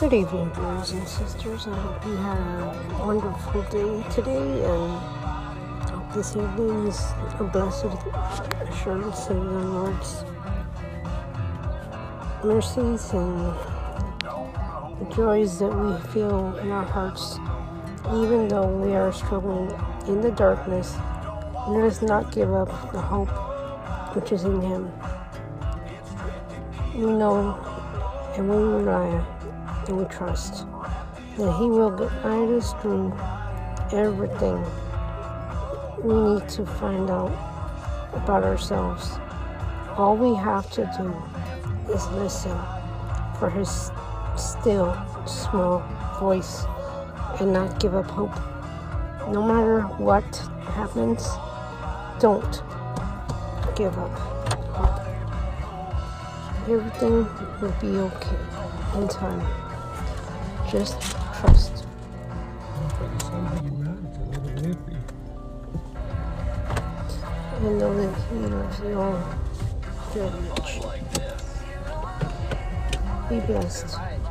Good evening, brothers and sisters. I hope you had a wonderful day today and hope this evening is a blessed assurance of the Lord's mercies and the joys that we feel in our hearts, even though we are struggling in the darkness. Let us not give up the hope which is in Him. We know and we rely and we trust that He will guide us through everything we need to find out about ourselves. All we have to do is listen for His still small voice and not give up hope. No matter what happens, don't give up hope. Everything will be okay in time. Just trust. And know that He loves you all. Be blessed.